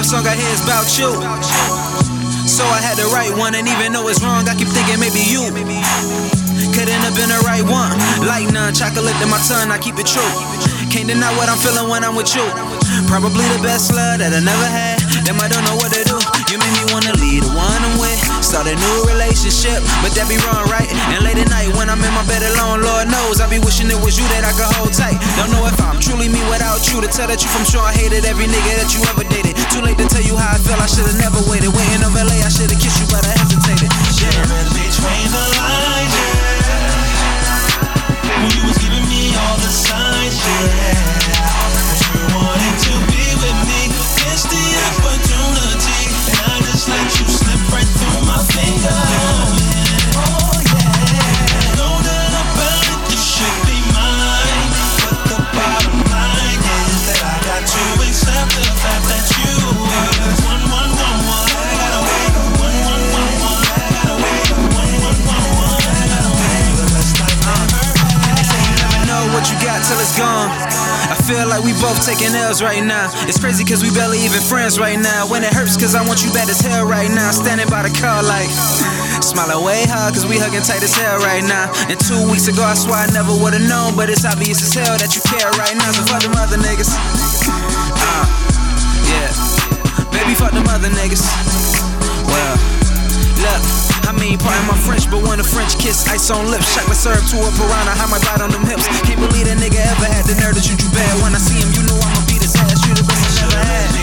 love song I hear is about you. So I had to write one, and even though it's wrong, I keep thinking maybe you. Couldn't have been the right one. Like none, chocolate in my tongue, I keep it true. Can't deny what I'm feeling when I'm with you. Probably the best love that I never had. Them I don't know what to do. You made me wanna lead the one I'm with. Start a new relationship, but that be wrong, right? And late at night when I'm in my bed alone, Lord knows I be wishing it was you that I could hold tight. Don't know if I'm truly me without you. To tell the truth, I'm sure I hated every nigga that you ever dated. Too late to tell you how I feel. I should've never waited. Waiting over LA, I should've kissed you, we both taking L's right now. It's crazy cause we barely even friends right now. When it hurts cause I want you bad as hell right now. Standing by the car like, smiling way hard cause we hugging tight as hell right now. And two weeks ago I swear I never would've known, but it's obvious as hell that you care right now. So fuck them other niggas. Uh, yeah. Baby, fuck them other niggas. Well, look. I mean, pardon my French, but when a French kiss, ice on lips, chocolate syrup to a piranha, how my bite on them hips. Can't believe a nigga ever had the nerve to treat you bad. When I see him, you know I'ma beat his ass. You the best I never had.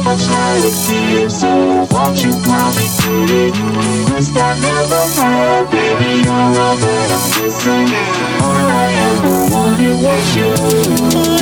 To see it, so won't you promise me? This I never had, baby, you're all that I'm missing. All I ever wanted was you.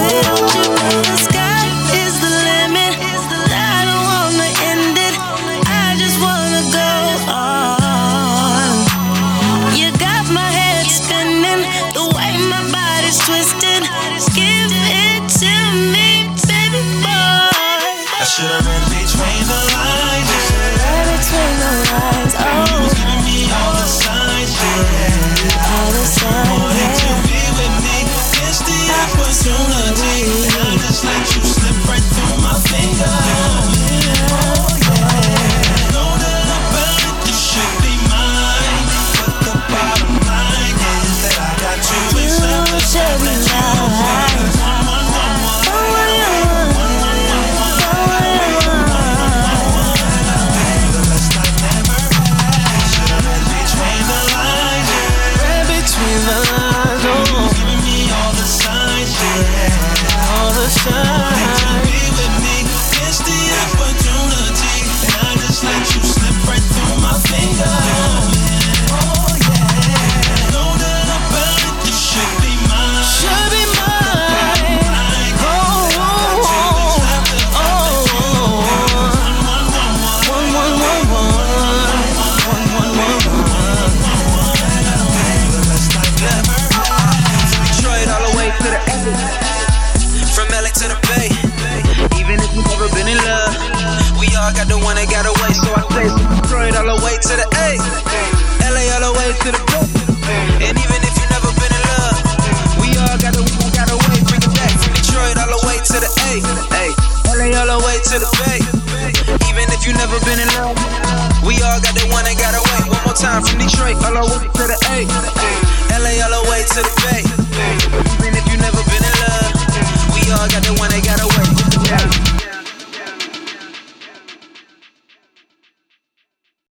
All got the one that got away. So I from Detroit all the way to the A. LA all the way to the Bay. And even if you've never been in love, we all got the one got away. Bring it back from Detroit all the way to the A. LA all the way to the Bay. Even if you've never been in love, we all got the one that got away. One more time from Detroit all the way to the A. LA all the way to the Bay.